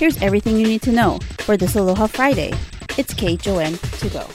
Here's everything you need to know for this Aloha Friday. It's KHON to go.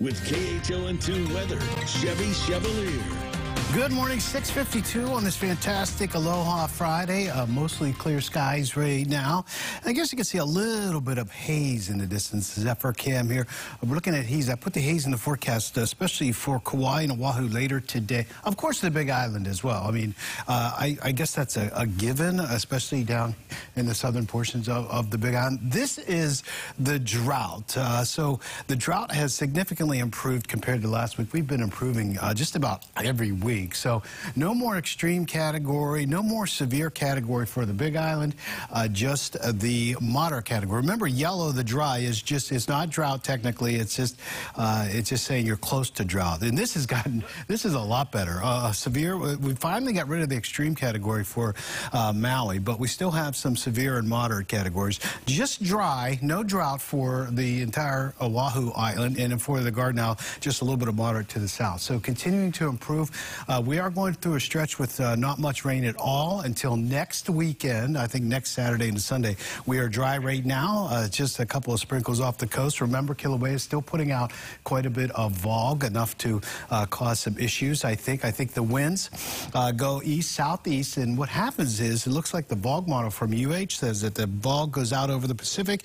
With KHON2 weather, Chevy Chevalier. Good morning, 652 on this fantastic Aloha Friday. Uh, mostly clear skies right now. I guess you can see a little bit of haze in the distance. Zephyr Cam here. We're looking at haze. I put the haze in the forecast, especially for Kauai and Oahu later today. Of course, the Big Island as well. I mean, uh, I, I, guess that's a, a, given, especially down in the southern portions of, of the Big Island. This is the drought. Uh, so the drought has significantly improved compared to last week. We've been improving uh, just about every week So no more extreme category, no more severe category for the Big Island, uh, just uh, the moderate category. Remember, yellow, the dry, is just, it's not drought technically. It's just, uh, it's just saying you're close to drought. And this has gotten, this is a lot better. Uh, severe, uh, we finally got rid of the extreme category for uh, Maui, but we still have some severe and moderate categories. Just dry, no drought for the entire Oahu Island, and for the Garden Isle, just a little bit of moderate to the south. So continuing to improve. Uh, we are going through a stretch with uh, not much rain at all until next weekend. I think next Saturday and Sunday. We are dry right now, uh, just a couple of sprinkles off the coast. Remember, Kilauea is still putting out quite a bit of vog, enough to uh, cause some issues, I think. I think the winds uh, go east, southeast, and what happens is it looks like the vog model from UH says that the vog goes out over the Pacific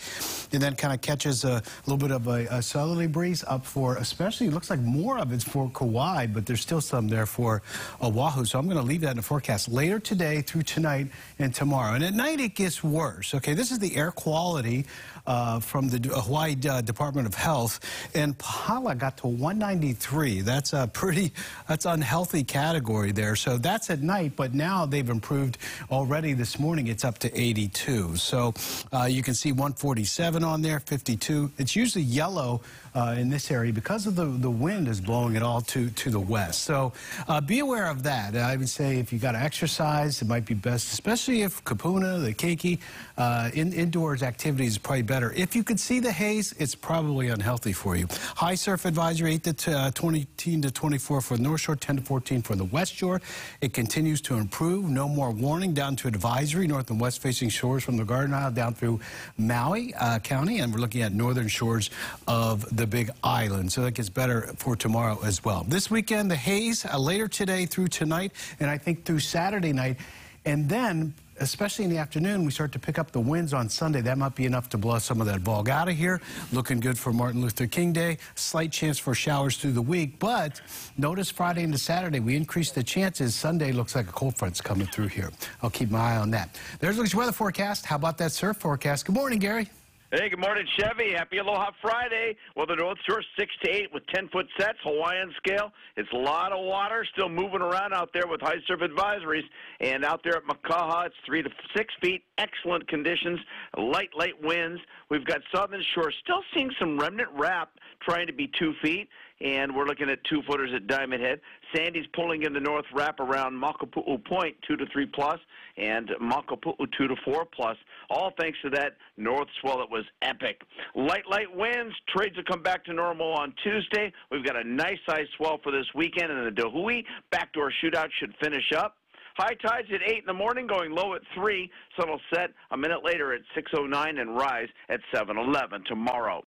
and then kind of catches a little bit of a, a southerly breeze up for, especially, it looks like more of it's for Kauai, but there's still some there for for Oahu. So I'm going to leave that in the forecast later today through tonight and tomorrow. And at night it gets worse. Okay, this is the air quality uh, from the Hawaii uh, Department of Health, and Pahala got to 193. That's a pretty, that's unhealthy category there. So that's at night, but now they've improved already this morning. It's up to 82. So uh, you can see 147 on there, 52. It's usually yellow uh, in this area because of the, the wind is blowing it all to, to the west. So uh, be aware of that. I would say if you got to exercise, it might be best, especially if kupuna, the keiki, uh, in, indoors activities is probably better. If you could see the haze, it's probably unhealthy for you. High surf advisory 8 to uh, 20 to 24 for the North Shore, 10 to 14 for the West Shore. It continues to improve. No more warning down to advisory, north and west facing shores from the Garden Isle down through Maui uh, County. And we're looking at northern shores of the Big Island. So that gets better for tomorrow as well. This weekend, the haze uh, later today through tonight, and I think through Saturday night. And then especially in the afternoon, we start to pick up the winds on Sunday. That might be enough to blow some of that vog out of here. Looking good for Martin Luther King Day. Slight chance for showers through the week, but notice Friday into Saturday, we increase the chances. Sunday looks like a cold front's coming through here. I'll keep my eye on that. There's your weather forecast. How about that surf forecast? Good morning, Gary. Hey, good morning, Chevy. Happy Aloha Friday. Well, the North Shore 6 to 8 with 10 foot sets, Hawaiian scale. It's a lot of water still moving around out there with high surf advisories. And out there at Makaha, it's 3 to 6 feet. Excellent conditions, light, light winds. We've got Southern Shore still seeing some remnant wrap trying to be 2 feet and we're looking at two footers at Diamond Head. Sandy's pulling in the north wrap around Makapu'u Point, two to three plus, and Makapu'u two to four plus. All thanks to that north swell that was epic. Light, light winds. Trades will come back to normal on Tuesday. We've got a nice size swell for this weekend, and the Da Hui backdoor shootout should finish up. High tides at 8 in the morning, going low at 3. Sun will set a minute later at 6.09 and rise at 7.11 tomorrow.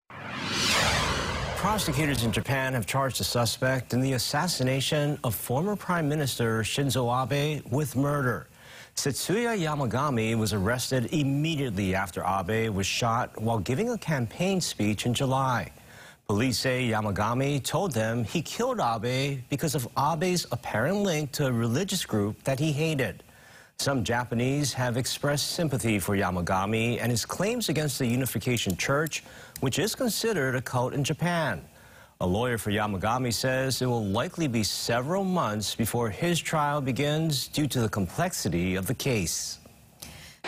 Prosecutors in Japan have charged a suspect in the assassination of former Prime Minister Shinzo Abe with murder. Tetsuya Yamagami was arrested immediately after Abe was shot while giving a campaign speech in July. Police say Yamagami told them he killed Abe because of Abe's apparent link to a religious group that he hated. Some Japanese have expressed sympathy for Yamagami and his claims against the Unification Church, which is considered a cult in Japan. A lawyer for Yamagami says it will likely be several months before his trial begins due to the complexity of the case.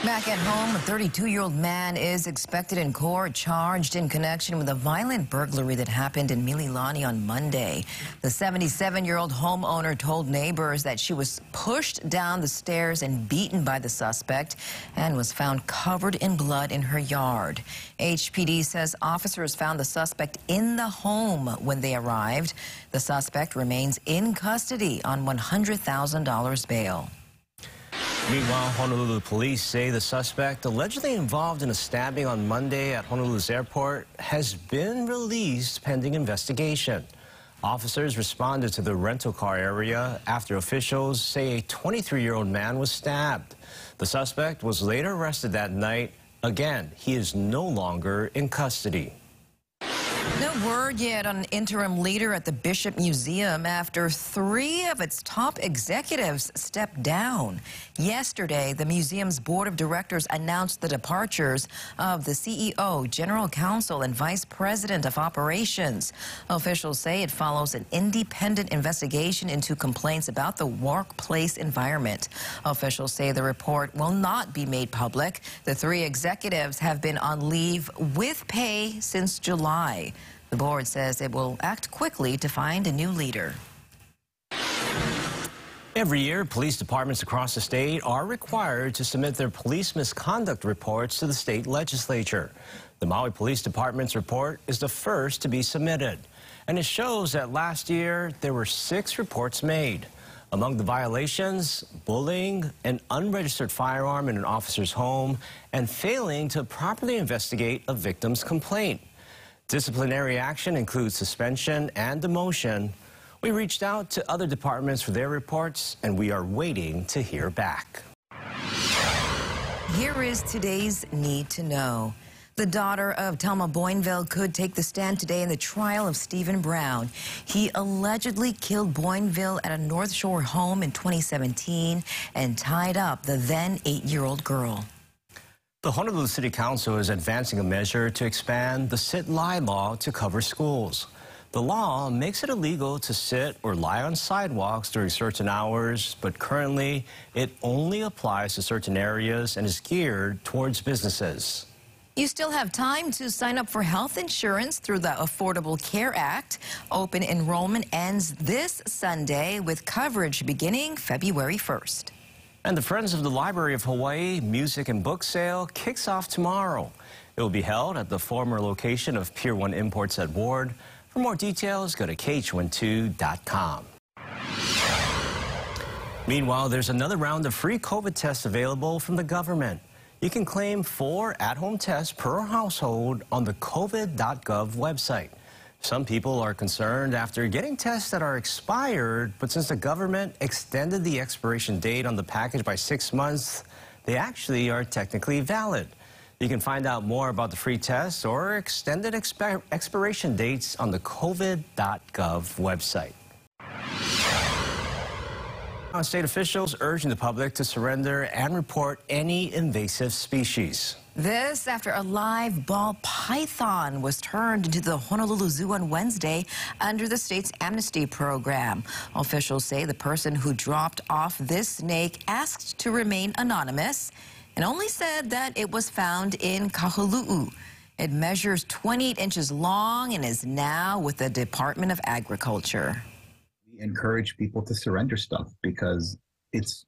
Back at home, a 32-year-old man is expected in court charged in connection with a violent burglary that happened in Mililani on Monday. The 77-year-old homeowner told neighbors that she was pushed down the stairs and beaten by the suspect and was found covered in blood in her yard. HPD says officers found the suspect in the home when they arrived. The suspect remains in custody on $100,000 bail. Meanwhile, Honolulu police say the suspect allegedly involved in a stabbing on Monday at Honolulu's airport has been released pending investigation. Officers responded to the rental car area after officials say a 23-year-old man was stabbed. The suspect was later arrested that night. Again, he is no longer in custody. No word yet on an interim leader at the Bishop Museum after three of its top executives stepped down. Yesterday, the museum's board of directors announced the departures of the CEO, general counsel, and vice president of operations. Officials say it follows an independent investigation into complaints about the workplace environment. Officials say the report will not be made public. The three executives have been on leave with pay since July. The board says it will act quickly to find a new leader. Every year, police departments across the state are required to submit their police misconduct reports to the state legislature. The Maui Police Department's report is the first to be submitted, and it shows that last year there were six reports made. Among the violations, bullying, an unregistered firearm in an officer's home, and failing to properly investigate a victim's complaint. Disciplinary action includes suspension and demotion. We reached out to other departments for their reports, and we are waiting to hear back. Here is today's Need to Know. The daughter of Telma Boinville could take the stand today in the trial of Stephen Brown. He allegedly killed Boinville at a North Shore home in 2017 and tied up the then eight-year-old girl. The Honolulu City Council is advancing a measure to expand the sit-lie law to cover schools. The law makes it illegal to sit or lie on sidewalks during certain hours, but currently it only applies to certain areas and is geared towards businesses. You still have time to sign up for health insurance through the Affordable Care Act. Open enrollment ends this Sunday with coverage beginning February 1st. And the Friends of the Library of Hawaii Music and Book Sale kicks off tomorrow. It will be held at the former location of Pier 1 Imports at Ward. For more details, go to KHON2.com. Meanwhile, there's another round of free COVID tests available from the government. You can claim four at-home tests per household on the covid.gov website. Some people are concerned after getting tests that are expired, but since the government extended the expiration date on the package by six months, they actually are technically valid. You can find out more about the free tests or extended expi expiration dates on the covid.gov website. State officials urging the public to surrender and report any invasive species. This after a live ball python was turned into the Honolulu Zoo on Wednesday under the state's amnesty program. Officials say the person who dropped off this snake asked to remain anonymous and only said that it was found in Kahului. It measures 28 inches long and is now with the Department of Agriculture. Encourage people to surrender stuff because it's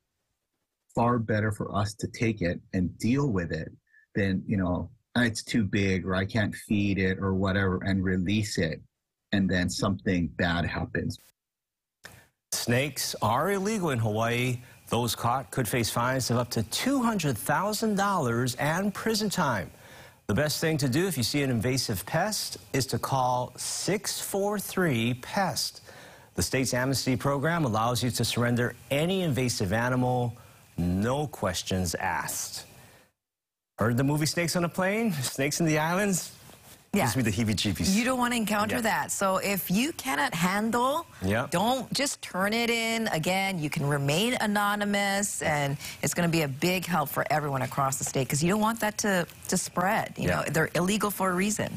far better for us to take it and deal with it than, you know, ah, it's too big or I can't feed it or whatever and release it and then something bad happens. Snakes are illegal in Hawaii. Those caught could face fines of up to $200,000 and prison time. The best thing to do if you see an invasive pest is to call 643 PEST. The state's amnesty program allows you to surrender any invasive animal, no questions asked. Heard the movie Snakes on a Plane? Snakes in the Islands? Yeah. Gives me the heebie-jeebies. You don't want to encounter Yeah. that. So if you cannot handle, Yeah. don't just turn it in. Again, you can remain anonymous, and it's going to be a big help for everyone across the state because you don't want that to, to spread. You Yeah. know, they're illegal for a reason.